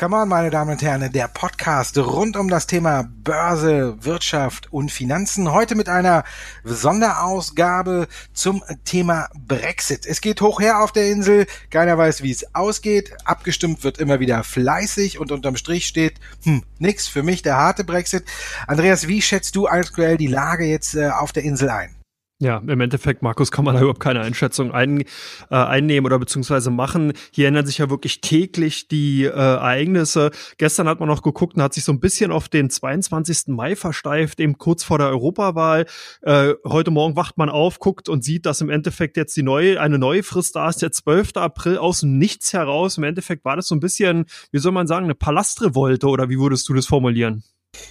Come on, meine Damen und Herren, der Podcast rund um das Thema Börse, Wirtschaft und Finanzen. Heute mit einer Sonderausgabe zum Thema Brexit. Es geht hoch her auf der Insel. Keiner weiß, wie es ausgeht. Abgestimmt wird immer wieder fleißig und unterm Strich steht, hm, nix für mich, der harte Brexit. Andreas, wie schätzt du aktuell die Lage jetzt äh, auf der Insel ein? Ja, im Endeffekt, Markus, kann man da überhaupt keine Einschätzung ein, äh, einnehmen oder beziehungsweise machen. Hier ändern sich ja wirklich täglich die äh, Ereignisse. Gestern hat man noch geguckt und hat sich so ein bisschen auf den 22. Mai versteift, eben kurz vor der Europawahl. Äh, heute Morgen wacht man auf, guckt und sieht, dass im Endeffekt jetzt die neue, eine neue Frist da ist, der 12. April, aus dem Nichts heraus. Im Endeffekt war das so ein bisschen, wie soll man sagen, eine Palastrevolte oder wie würdest du das formulieren?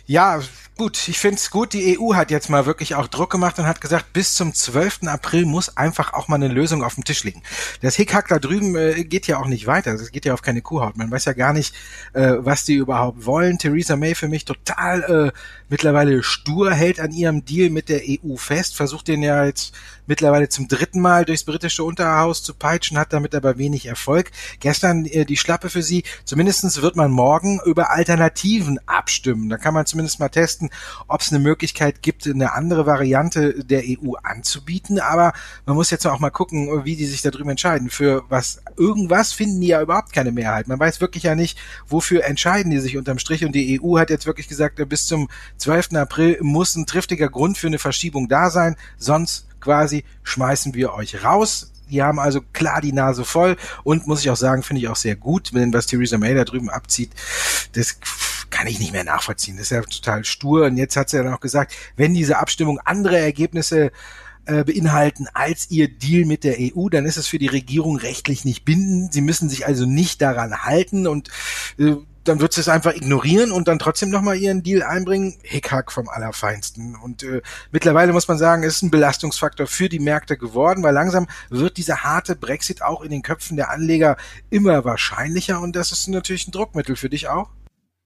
Ja, gut. Ich finde es gut. Die EU hat jetzt mal wirklich auch Druck gemacht und hat gesagt, bis zum 12. April muss einfach auch mal eine Lösung auf dem Tisch liegen. Das Hickhack da drüben äh, geht ja auch nicht weiter. Das geht ja auf keine Kuhhaut. Man weiß ja gar nicht, äh, was die überhaupt wollen. Theresa May für mich total äh, mittlerweile stur, hält an ihrem Deal mit der EU fest, versucht den ja jetzt mittlerweile zum dritten Mal durchs britische Unterhaus zu peitschen, hat damit aber wenig Erfolg. Gestern äh, die Schlappe für sie. Zumindestens wird man morgen über Alternativen abstimmen. Da kann man zumindest mal testen, ob es eine Möglichkeit gibt, eine andere Variante der EU anzubieten. Aber man muss jetzt auch mal gucken, wie die sich da drüben entscheiden. Für was irgendwas finden die ja überhaupt keine Mehrheit. Man weiß wirklich ja nicht, wofür entscheiden die sich unterm Strich. Und die EU hat jetzt wirklich gesagt, bis zum 12. April muss ein triftiger Grund für eine Verschiebung da sein. Sonst quasi schmeißen wir euch raus. Die haben also klar die Nase voll und muss ich auch sagen, finde ich auch sehr gut, wenn was Theresa May da drüben abzieht, das kann ich nicht mehr nachvollziehen. Das ist ja total stur. Und jetzt hat sie ja noch gesagt, wenn diese Abstimmung andere Ergebnisse äh, beinhalten als ihr Deal mit der EU, dann ist es für die Regierung rechtlich nicht bindend. Sie müssen sich also nicht daran halten und äh, dann wird sie es einfach ignorieren und dann trotzdem nochmal ihren Deal einbringen. Hickhack vom Allerfeinsten. Und äh, mittlerweile muss man sagen, ist ein Belastungsfaktor für die Märkte geworden, weil langsam wird dieser harte Brexit auch in den Köpfen der Anleger immer wahrscheinlicher und das ist natürlich ein Druckmittel für dich auch.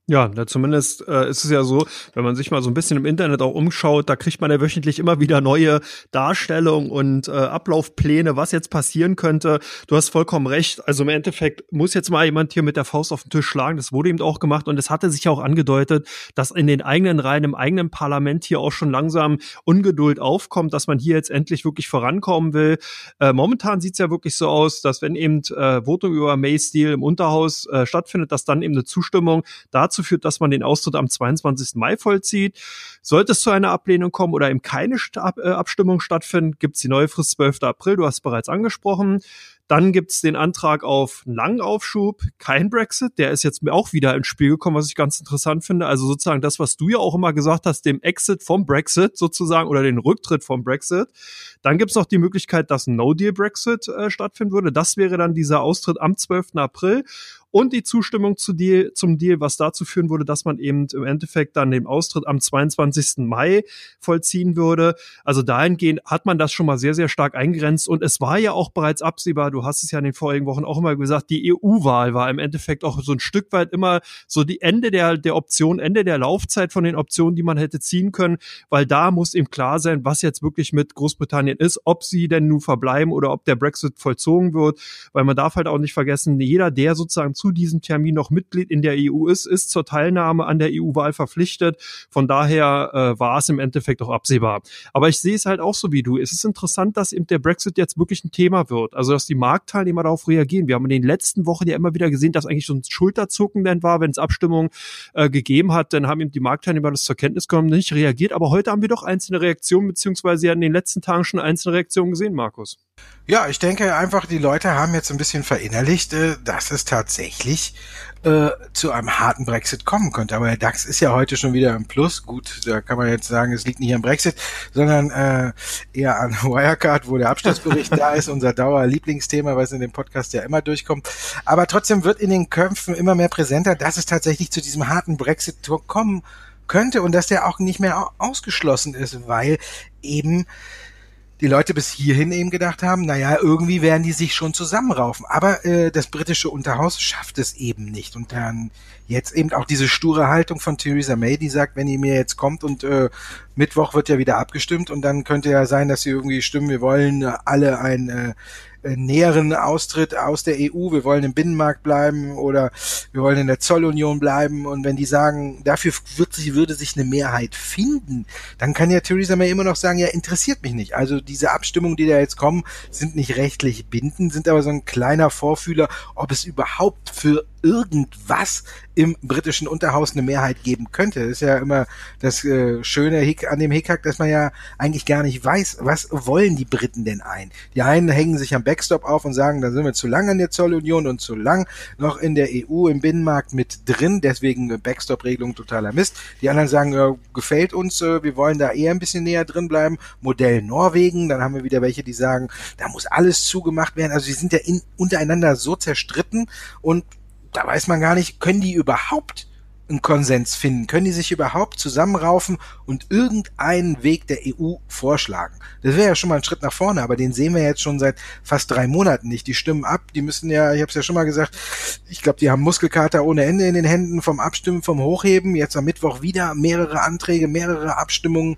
Ja, na, zumindest äh, ist es ja so, wenn man sich mal so ein bisschen im Internet auch umschaut, da kriegt man ja wöchentlich immer wieder neue Darstellungen und äh, Ablaufpläne, was jetzt passieren könnte. Du hast vollkommen recht. Also im Endeffekt muss jetzt mal jemand hier mit der Faust auf den Tisch schlagen. Das wurde eben auch gemacht und es hatte sich auch angedeutet, dass in den eigenen Reihen, im eigenen Parlament hier auch schon langsam Ungeduld aufkommt, dass man hier jetzt endlich wirklich vorankommen will. Äh, momentan sieht's ja wirklich so aus, dass wenn eben äh, Votung über Mays Deal im Unterhaus äh, stattfindet, dass dann eben eine Zustimmung dazu dazu führt, dass man den Austritt am 22. Mai vollzieht. Sollte es zu einer Ablehnung kommen oder eben keine Ab äh, Abstimmung stattfinden, gibt es die neue Frist 12. April, du hast es bereits angesprochen. Dann gibt's den Antrag auf einen langen Aufschub, kein Brexit. Der ist jetzt auch wieder ins Spiel gekommen, was ich ganz interessant finde. Also sozusagen das, was du ja auch immer gesagt hast, dem Exit vom Brexit sozusagen oder den Rücktritt vom Brexit. Dann gibt's noch die Möglichkeit, dass ein No-Deal-Brexit äh, stattfinden würde. Das wäre dann dieser Austritt am 12. April und die Zustimmung zu Deal, zum Deal, was dazu führen würde, dass man eben im Endeffekt dann den Austritt am 22. Mai vollziehen würde. Also dahingehend hat man das schon mal sehr, sehr stark eingrenzt und es war ja auch bereits absehbar, du hast es ja in den vorigen Wochen auch immer gesagt, die EU-Wahl war im Endeffekt auch so ein Stück weit immer so die Ende der, der Option, Ende der Laufzeit von den Optionen, die man hätte ziehen können, weil da muss eben klar sein, was jetzt wirklich mit Großbritannien ist, ob sie denn nun verbleiben oder ob der Brexit vollzogen wird, weil man darf halt auch nicht vergessen, jeder, der sozusagen zu diesem Termin noch Mitglied in der EU ist, ist zur Teilnahme an der EU-Wahl verpflichtet. Von daher äh, war es im Endeffekt auch absehbar. Aber ich sehe es halt auch so wie du. Es ist interessant, dass eben der Brexit jetzt wirklich ein Thema wird. Also dass die Marktteilnehmer darauf reagieren. Wir haben in den letzten Wochen ja immer wieder gesehen, dass eigentlich so ein Schulterzucken dann war, wenn es Abstimmung äh, gegeben hat. Dann haben eben die Marktteilnehmer das zur Kenntnis genommen, nicht reagiert. Aber heute haben wir doch einzelne Reaktionen, beziehungsweise ja in den letzten Tagen schon einzelne Reaktionen gesehen, Markus. Ja, ich denke einfach, die Leute haben jetzt ein bisschen verinnerlicht, äh, dass es tatsächlich äh, zu einem harten Brexit kommen könnte. Aber der DAX ist ja heute schon wieder im Plus. Gut, da kann man jetzt sagen, es liegt nicht am Brexit, sondern äh, eher an Wirecard, wo der Abschlussbericht da ist, unser Dauerlieblingsthema, was in dem Podcast ja immer durchkommt. Aber trotzdem wird in den Köpfen immer mehr präsenter, dass es tatsächlich zu diesem harten Brexit kommen könnte und dass der auch nicht mehr ausgeschlossen ist, weil eben die Leute bis hierhin eben gedacht haben, naja, irgendwie werden die sich schon zusammenraufen. Aber äh, das britische Unterhaus schafft es eben nicht. Und dann jetzt eben auch diese sture Haltung von Theresa May, die sagt, wenn ihr mir jetzt kommt und äh, Mittwoch wird ja wieder abgestimmt und dann könnte ja sein, dass sie irgendwie stimmen, wir wollen alle ein äh, äh, näheren Austritt aus der EU, wir wollen im Binnenmarkt bleiben oder wir wollen in der Zollunion bleiben und wenn die sagen, dafür wird sich, würde sich eine Mehrheit finden, dann kann ja Theresa May immer noch sagen, ja, interessiert mich nicht. Also diese Abstimmungen, die da jetzt kommen, sind nicht rechtlich bindend, sind aber so ein kleiner Vorfühler, ob es überhaupt für irgendwas im britischen Unterhaus eine Mehrheit geben könnte. Das ist ja immer das äh, Schöne Hick an dem Hickhack, dass man ja eigentlich gar nicht weiß, was wollen die Briten denn ein. Die einen hängen sich am Backstop auf und sagen, da sind wir zu lang an der Zollunion und zu lang noch in der EU im Binnenmarkt mit drin, deswegen Backstop-Regelung totaler Mist. Die anderen sagen, äh, gefällt uns, äh, wir wollen da eher ein bisschen näher drin bleiben. Modell Norwegen, dann haben wir wieder welche, die sagen, da muss alles zugemacht werden. Also die sind ja in, untereinander so zerstritten und da weiß man gar nicht, können die überhaupt einen Konsens finden? Können die sich überhaupt zusammenraufen und irgendeinen Weg der EU vorschlagen? Das wäre ja schon mal ein Schritt nach vorne, aber den sehen wir jetzt schon seit fast drei Monaten nicht. Die stimmen ab, die müssen ja, ich habe es ja schon mal gesagt, ich glaube, die haben Muskelkater ohne Ende in den Händen vom Abstimmen, vom Hochheben. Jetzt am Mittwoch wieder mehrere Anträge, mehrere Abstimmungen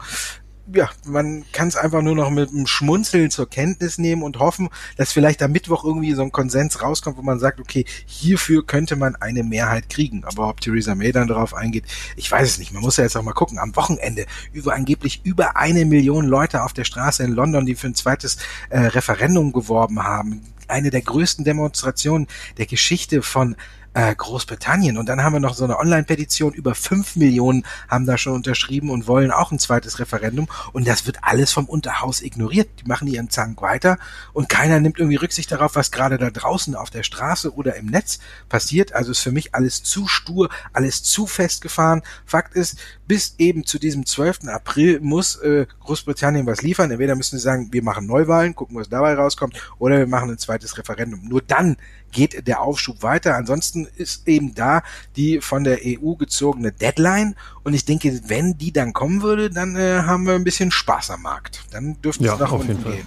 ja, man kann es einfach nur noch mit einem Schmunzeln zur Kenntnis nehmen und hoffen, dass vielleicht am Mittwoch irgendwie so ein Konsens rauskommt, wo man sagt, okay, hierfür könnte man eine Mehrheit kriegen. Aber ob Theresa May dann darauf eingeht, ich weiß es nicht. Man muss ja jetzt auch mal gucken. Am Wochenende über angeblich über eine Million Leute auf der Straße in London, die für ein zweites äh, Referendum geworben haben. Eine der größten Demonstrationen der Geschichte von äh, Großbritannien. Und dann haben wir noch so eine Online-Petition, über fünf Millionen haben da schon unterschrieben und wollen auch ein zweites Referendum. Und das wird alles vom Unterhaus ignoriert. Die machen ihren Zank weiter und keiner nimmt irgendwie Rücksicht darauf, was gerade da draußen auf der Straße oder im Netz passiert. Also ist für mich alles zu stur, alles zu festgefahren. Fakt ist, bis eben zu diesem 12. April muss äh, Großbritannien was liefern. Entweder müssen sie sagen, wir machen Neuwahlen, gucken, was dabei rauskommt, oder wir machen ein zweites Referendum. Nur dann geht der Aufschub weiter. Ansonsten ist eben da die von der EU gezogene Deadline. Und ich denke, wenn die dann kommen würde, dann äh, haben wir ein bisschen Spaß am Markt. Dann dürfte es ja, nach unten gehen.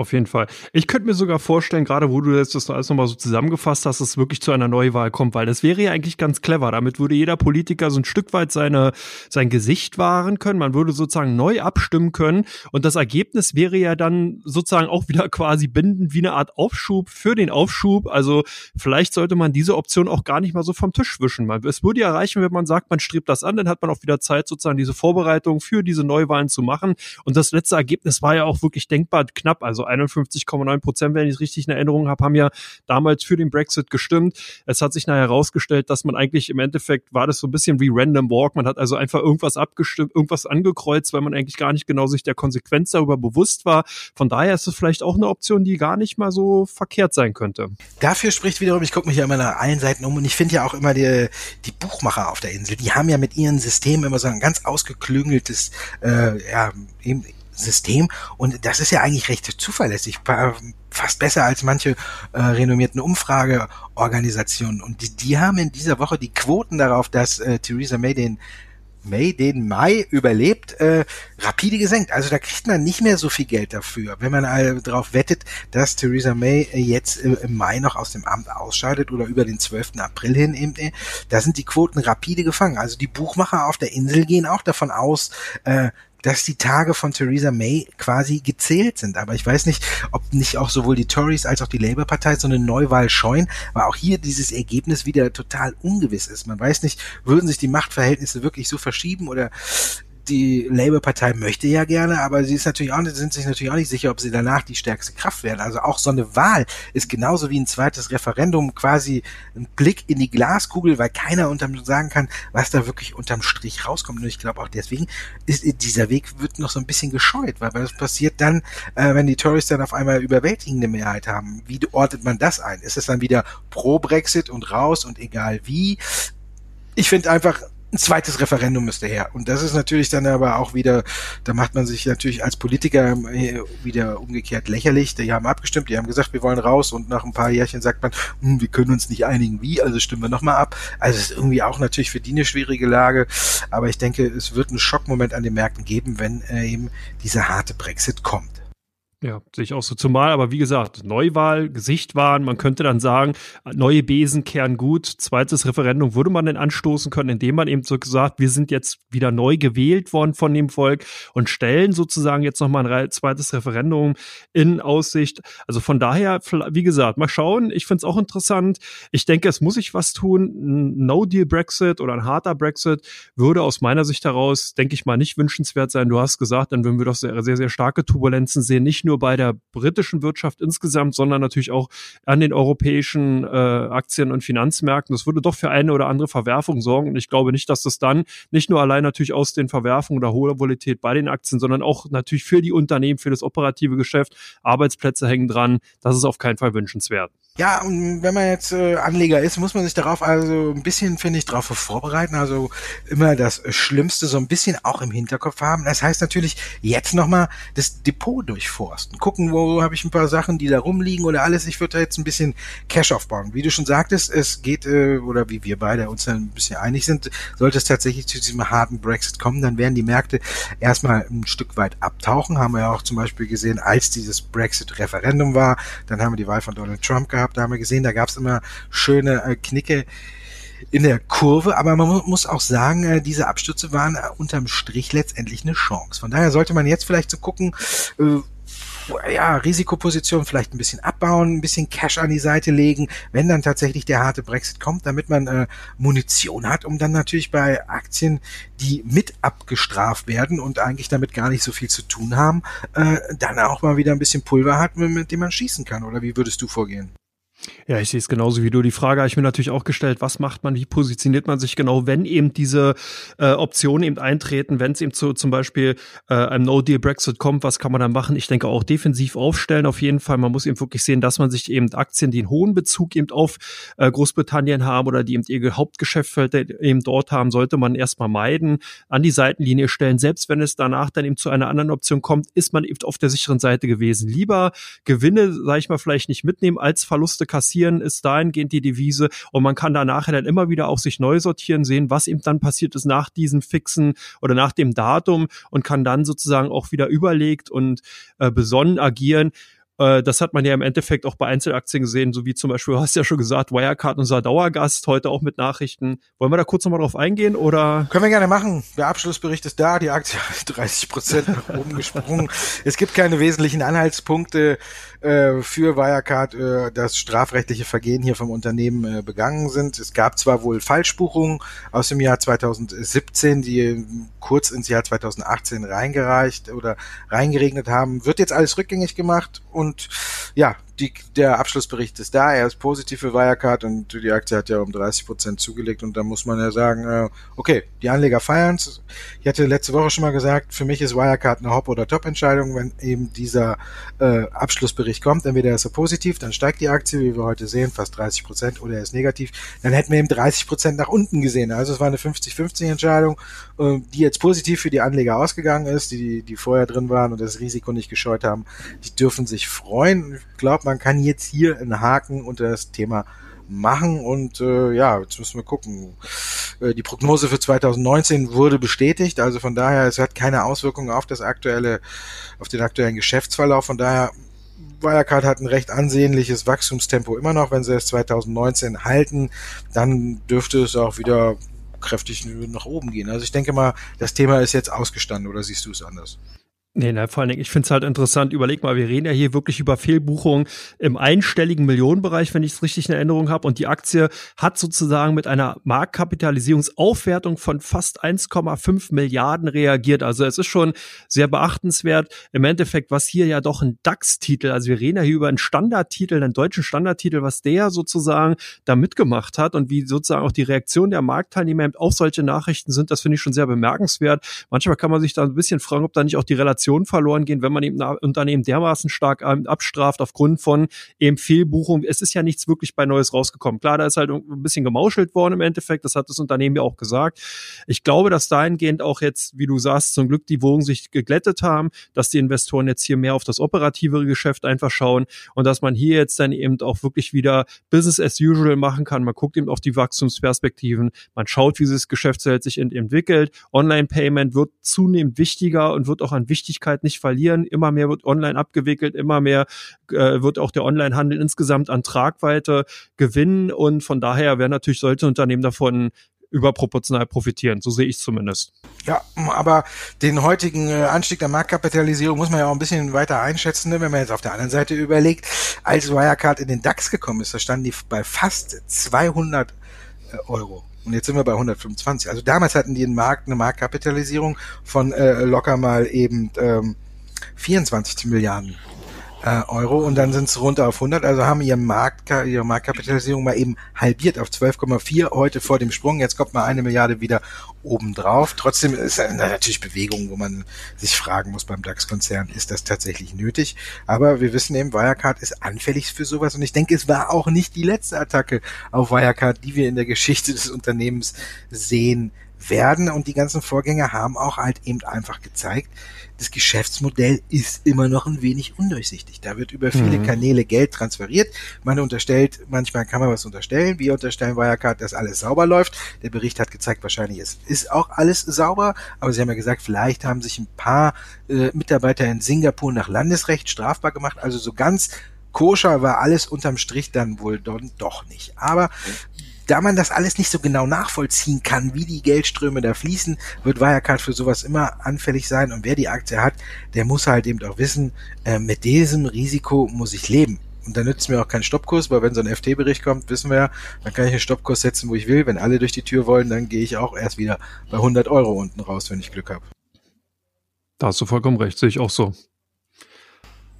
Auf jeden Fall. Ich könnte mir sogar vorstellen, gerade wo du jetzt das alles nochmal so zusammengefasst hast, dass es wirklich zu einer Neuwahl kommt, weil das wäre ja eigentlich ganz clever. Damit würde jeder Politiker so ein Stück weit seine, sein Gesicht wahren können. Man würde sozusagen neu abstimmen können. Und das Ergebnis wäre ja dann sozusagen auch wieder quasi bindend wie eine Art Aufschub für den Aufschub. Also vielleicht sollte man diese Option auch gar nicht mal so vom Tisch wischen. Es würde ja reichen, wenn man sagt, man strebt das an, dann hat man auch wieder Zeit, sozusagen diese Vorbereitung für diese Neuwahlen zu machen. Und das letzte Ergebnis war ja auch wirklich denkbar knapp. Also 51,9 Prozent, wenn ich es richtig in Erinnerung habe, haben ja damals für den Brexit gestimmt. Es hat sich nachher herausgestellt, dass man eigentlich im Endeffekt war das so ein bisschen wie Random Walk. Man hat also einfach irgendwas abgestimmt, irgendwas angekreuzt, weil man eigentlich gar nicht genau sich der Konsequenz darüber bewusst war. Von daher ist es vielleicht auch eine Option, die gar nicht mal so verkehrt sein könnte. Dafür spricht wiederum, ich gucke mich ja immer nach allen Seiten um und ich finde ja auch immer die, die Buchmacher auf der Insel, die haben ja mit ihren Systemen immer so ein ganz ausgeklüngeltes, äh, ja, eben System und das ist ja eigentlich recht zuverlässig, fast besser als manche äh, renommierten Umfrageorganisationen und die, die haben in dieser Woche die Quoten darauf, dass äh, Theresa May den May den Mai überlebt, äh, rapide gesenkt. Also da kriegt man nicht mehr so viel Geld dafür, wenn man äh, darauf wettet, dass Theresa May äh, jetzt äh, im Mai noch aus dem Amt ausscheidet oder über den 12. April hin eben, äh, da sind die Quoten rapide gefangen. Also die Buchmacher auf der Insel gehen auch davon aus, äh, dass die Tage von Theresa May quasi gezählt sind. Aber ich weiß nicht, ob nicht auch sowohl die Tories als auch die Labour-Partei so eine Neuwahl scheuen, weil auch hier dieses Ergebnis wieder total ungewiss ist. Man weiß nicht, würden sich die Machtverhältnisse wirklich so verschieben oder die Labour-Partei möchte ja gerne, aber sie ist natürlich auch, sind sich natürlich auch nicht sicher, ob sie danach die stärkste Kraft werden. Also auch so eine Wahl ist genauso wie ein zweites Referendum quasi ein Blick in die Glaskugel, weil keiner unterm sagen kann, was da wirklich unterm Strich rauskommt. Und ich glaube auch deswegen ist dieser Weg wird noch so ein bisschen gescheut, weil was passiert dann, äh, wenn die Tories dann auf einmal überwältigende Mehrheit haben? Wie ordnet man das ein? Ist es dann wieder pro Brexit und raus und egal wie? Ich finde einfach, ein zweites Referendum müsste her. Und das ist natürlich dann aber auch wieder, da macht man sich natürlich als Politiker äh, wieder umgekehrt lächerlich. Die haben abgestimmt, die haben gesagt, wir wollen raus und nach ein paar Jährchen sagt man, hm, wir können uns nicht einigen, wie, also stimmen wir nochmal ab. Also es ist irgendwie auch natürlich für die eine schwierige Lage, aber ich denke, es wird einen Schockmoment an den Märkten geben, wenn äh, eben dieser harte Brexit kommt. Ja, sehe ich auch so. Zumal, aber wie gesagt, Neuwahl, Gesicht waren, man könnte dann sagen, neue Besen kehren gut. Zweites Referendum würde man denn anstoßen können, indem man eben so gesagt, wir sind jetzt wieder neu gewählt worden von dem Volk und stellen sozusagen jetzt nochmal ein zweites Referendum in Aussicht. Also von daher, wie gesagt, mal schauen. Ich finde es auch interessant. Ich denke, es muss sich was tun. Ein No-Deal-Brexit oder ein harter Brexit würde aus meiner Sicht heraus, denke ich mal, nicht wünschenswert sein. Du hast gesagt, dann würden wir doch sehr, sehr, sehr starke Turbulenzen sehen, nicht nur bei der britischen Wirtschaft insgesamt, sondern natürlich auch an den europäischen äh, Aktien- und Finanzmärkten. Das würde doch für eine oder andere Verwerfung sorgen. Und ich glaube nicht, dass das dann nicht nur allein natürlich aus den Verwerfungen oder hoher Volatilität bei den Aktien, sondern auch natürlich für die Unternehmen, für das operative Geschäft, Arbeitsplätze hängen dran. Das ist auf keinen Fall wünschenswert. Ja, und wenn man jetzt äh, Anleger ist, muss man sich darauf also ein bisschen, finde ich, darauf vorbereiten. Also immer das Schlimmste so ein bisschen auch im Hinterkopf haben. Das heißt natürlich jetzt nochmal das Depot durchforsten. Gucken, wo habe ich ein paar Sachen, die da rumliegen oder alles. Ich würde da jetzt ein bisschen Cash aufbauen. Wie du schon sagtest, es geht, äh, oder wie wir beide uns dann ein bisschen einig sind, sollte es tatsächlich zu diesem harten Brexit kommen, dann werden die Märkte erstmal ein Stück weit abtauchen. Haben wir ja auch zum Beispiel gesehen, als dieses Brexit-Referendum war. Dann haben wir die Wahl von Donald Trump gehabt gehabt, da haben wir gesehen, da gab es immer schöne äh, Knicke in der Kurve, aber man muss auch sagen, äh, diese Abstürze waren äh, unterm Strich letztendlich eine Chance. Von daher sollte man jetzt vielleicht so gucken, ja, Risikoposition vielleicht ein bisschen abbauen, ein bisschen Cash an die Seite legen, wenn dann tatsächlich der harte Brexit kommt, damit man äh, Munition hat, um dann natürlich bei Aktien, die mit abgestraft werden und eigentlich damit gar nicht so viel zu tun haben, äh, dann auch mal wieder ein bisschen Pulver hat, mit, mit dem man schießen kann. Oder wie würdest du vorgehen? Ja, ich sehe es genauso wie du. Die Frage habe ich mir natürlich auch gestellt, was macht man, wie positioniert man sich genau, wenn eben diese äh, Optionen eben eintreten, wenn es eben zu zum Beispiel äh, einem No-Deal-Brexit kommt, was kann man dann machen? Ich denke auch defensiv aufstellen auf jeden Fall. Man muss eben wirklich sehen, dass man sich eben Aktien, die einen hohen Bezug eben auf äh, Großbritannien haben oder die eben ihr Hauptgeschäftsfeld eben dort haben, sollte man erstmal meiden, an die Seitenlinie stellen. Selbst wenn es danach dann eben zu einer anderen Option kommt, ist man eben auf der sicheren Seite gewesen. Lieber Gewinne, sage ich mal, vielleicht nicht mitnehmen, als Verluste kassieren ist dahingehend die Devise. Und man kann da nachher dann immer wieder auch sich neu sortieren, sehen, was eben dann passiert ist nach diesem fixen oder nach dem Datum und kann dann sozusagen auch wieder überlegt und äh, besonnen agieren äh, das hat man ja im Endeffekt auch bei Einzelaktien gesehen, so wie zum Beispiel, du hast ja schon gesagt, Wirecard, unser Dauergast, heute auch mit Nachrichten. Wollen wir da kurz nochmal drauf eingehen oder? Können wir gerne machen. Der Abschlussbericht ist da, die Aktie hat 30 Prozent nach oben gesprungen. Es gibt keine wesentlichen Anhaltspunkte äh, für Wirecard, äh, dass strafrechtliche Vergehen hier vom Unternehmen äh, begangen sind. Es gab zwar wohl Falschbuchungen aus dem Jahr 2017, die kurz ins Jahr 2018 reingereicht oder reingeregnet haben. Wird jetzt alles rückgängig gemacht und ja, die, der Abschlussbericht ist da, er ist positiv für Wirecard und die Aktie hat ja um 30 Prozent zugelegt und da muss man ja sagen, äh, okay, die Anleger feiern es. Ich hatte letzte Woche schon mal gesagt, für mich ist Wirecard eine Hop- oder Top-Entscheidung, wenn eben dieser äh, Abschlussbericht kommt. Entweder ist er positiv, dann steigt die Aktie, wie wir heute sehen, fast 30 Prozent, oder er ist negativ, dann hätten wir eben 30 Prozent nach unten gesehen. Also es war eine 50-50 Entscheidung, äh, die jetzt positiv für die Anleger ausgegangen ist, die, die vorher drin waren und das Risiko nicht gescheut haben. Die dürfen sich freuen. Ich glaube, man kann jetzt hier einen Haken unter das Thema machen und äh, ja, jetzt müssen wir gucken. Äh, die Prognose für 2019 wurde bestätigt, also von daher, es hat keine Auswirkungen auf das aktuelle, auf den aktuellen Geschäftsverlauf, von daher Wirecard hat ein recht ansehnliches Wachstumstempo immer noch. Wenn sie es 2019 halten, dann dürfte es auch wieder kräftig nach oben gehen. Also ich denke mal, das Thema ist jetzt ausgestanden oder siehst du es anders? Nee, na, vor allen Dingen, ich finde es halt interessant, überleg mal, wir reden ja hier wirklich über Fehlbuchungen im einstelligen Millionenbereich, wenn ich es richtig in Erinnerung habe. Und die Aktie hat sozusagen mit einer Marktkapitalisierungsaufwertung von fast 1,5 Milliarden reagiert. Also es ist schon sehr beachtenswert. Im Endeffekt, was hier ja doch ein DAX-Titel, also wir reden ja hier über einen Standardtitel, einen deutschen Standardtitel, was der sozusagen da mitgemacht hat und wie sozusagen auch die Reaktion der Marktteilnehmer auf solche Nachrichten sind, das finde ich schon sehr bemerkenswert. Manchmal kann man sich da ein bisschen fragen, ob da nicht auch die Relation Informationen verloren gehen, wenn man eben ein Unternehmen dermaßen stark ähm, abstraft aufgrund von eben Fehlbuchung. Es ist ja nichts wirklich bei Neues rausgekommen. Klar, da ist halt ein bisschen gemauschelt worden im Endeffekt. Das hat das Unternehmen ja auch gesagt. Ich glaube, dass dahingehend auch jetzt, wie du sagst, zum Glück die Wogen sich geglättet haben, dass die Investoren jetzt hier mehr auf das operativere Geschäft einfach schauen und dass man hier jetzt dann eben auch wirklich wieder Business as usual machen kann. Man guckt eben auf die Wachstumsperspektiven. Man schaut, wie dieses Geschäftsfeld sich entwickelt. Online-Payment wird zunehmend wichtiger und wird auch an wichtiger Wichtigkeit nicht verlieren. Immer mehr wird online abgewickelt, immer mehr äh, wird auch der Onlinehandel insgesamt an Tragweite gewinnen und von daher werden natürlich solche Unternehmen davon überproportional profitieren. So sehe ich zumindest. Ja, aber den heutigen äh, Anstieg der Marktkapitalisierung muss man ja auch ein bisschen weiter einschätzen, ne? wenn man jetzt auf der anderen Seite überlegt, als Wirecard in den DAX gekommen ist, da standen die bei fast 200 äh, Euro. Und jetzt sind wir bei 125. Also damals hatten die einen Markt, eine Marktkapitalisierung von äh, locker mal eben ähm, 24 Milliarden äh, Euro und dann sind es runter auf 100, also haben ihre, Markt, ihre Marktkapitalisierung mal eben halbiert auf 12,4 heute vor dem Sprung. Jetzt kommt mal eine Milliarde wieder obendrauf. Trotzdem ist natürlich Bewegung, wo man sich fragen muss beim DAX-Konzern, ist das tatsächlich nötig? Aber wir wissen eben, Wirecard ist anfällig für sowas und ich denke, es war auch nicht die letzte Attacke auf Wirecard, die wir in der Geschichte des Unternehmens sehen werden und die ganzen Vorgänger haben auch halt eben einfach gezeigt, das Geschäftsmodell ist immer noch ein wenig undurchsichtig. Da wird über viele mhm. Kanäle Geld transferiert. Man unterstellt, manchmal kann man was unterstellen. Wir unterstellen Wirecard, dass alles sauber läuft. Der Bericht hat gezeigt, wahrscheinlich ist, ist auch alles sauber. Aber Sie haben ja gesagt, vielleicht haben sich ein paar äh, Mitarbeiter in Singapur nach Landesrecht strafbar gemacht. Also so ganz koscher war alles unterm Strich dann wohl doch nicht. Aber da man das alles nicht so genau nachvollziehen kann, wie die Geldströme da fließen, wird Wirecard für sowas immer anfällig sein. Und wer die Aktie hat, der muss halt eben auch wissen, äh, mit diesem Risiko muss ich leben. Und da nützt mir auch kein Stoppkurs, weil wenn so ein FT-Bericht kommt, wissen wir ja, dann kann ich einen Stoppkurs setzen, wo ich will. Wenn alle durch die Tür wollen, dann gehe ich auch erst wieder bei 100 Euro unten raus, wenn ich Glück habe. Da hast du vollkommen recht, sehe ich auch so.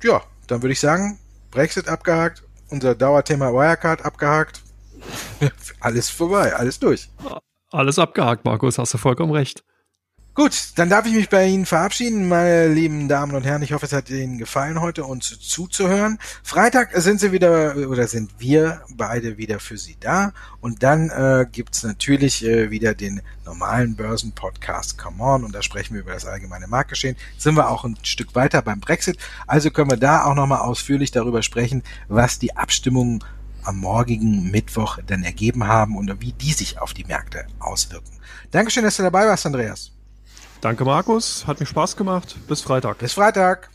Ja, dann würde ich sagen, Brexit abgehakt, unser Dauerthema Wirecard abgehakt. alles vorbei, alles durch. Alles abgehakt, Markus, hast du vollkommen recht. Gut, dann darf ich mich bei Ihnen verabschieden, meine lieben Damen und Herren. Ich hoffe, es hat Ihnen gefallen, heute uns zuzuhören. Freitag sind Sie wieder oder sind wir beide wieder für Sie da. Und dann äh, gibt's natürlich äh, wieder den normalen Börsen-Podcast Come On und da sprechen wir über das allgemeine Marktgeschehen. Sind wir auch ein Stück weiter beim Brexit. Also können wir da auch nochmal ausführlich darüber sprechen, was die Abstimmungen am morgigen Mittwoch dann ergeben haben und wie die sich auf die Märkte auswirken. Dankeschön, dass du dabei warst, Andreas. Danke, Markus. Hat mir Spaß gemacht. Bis Freitag. Bis Freitag.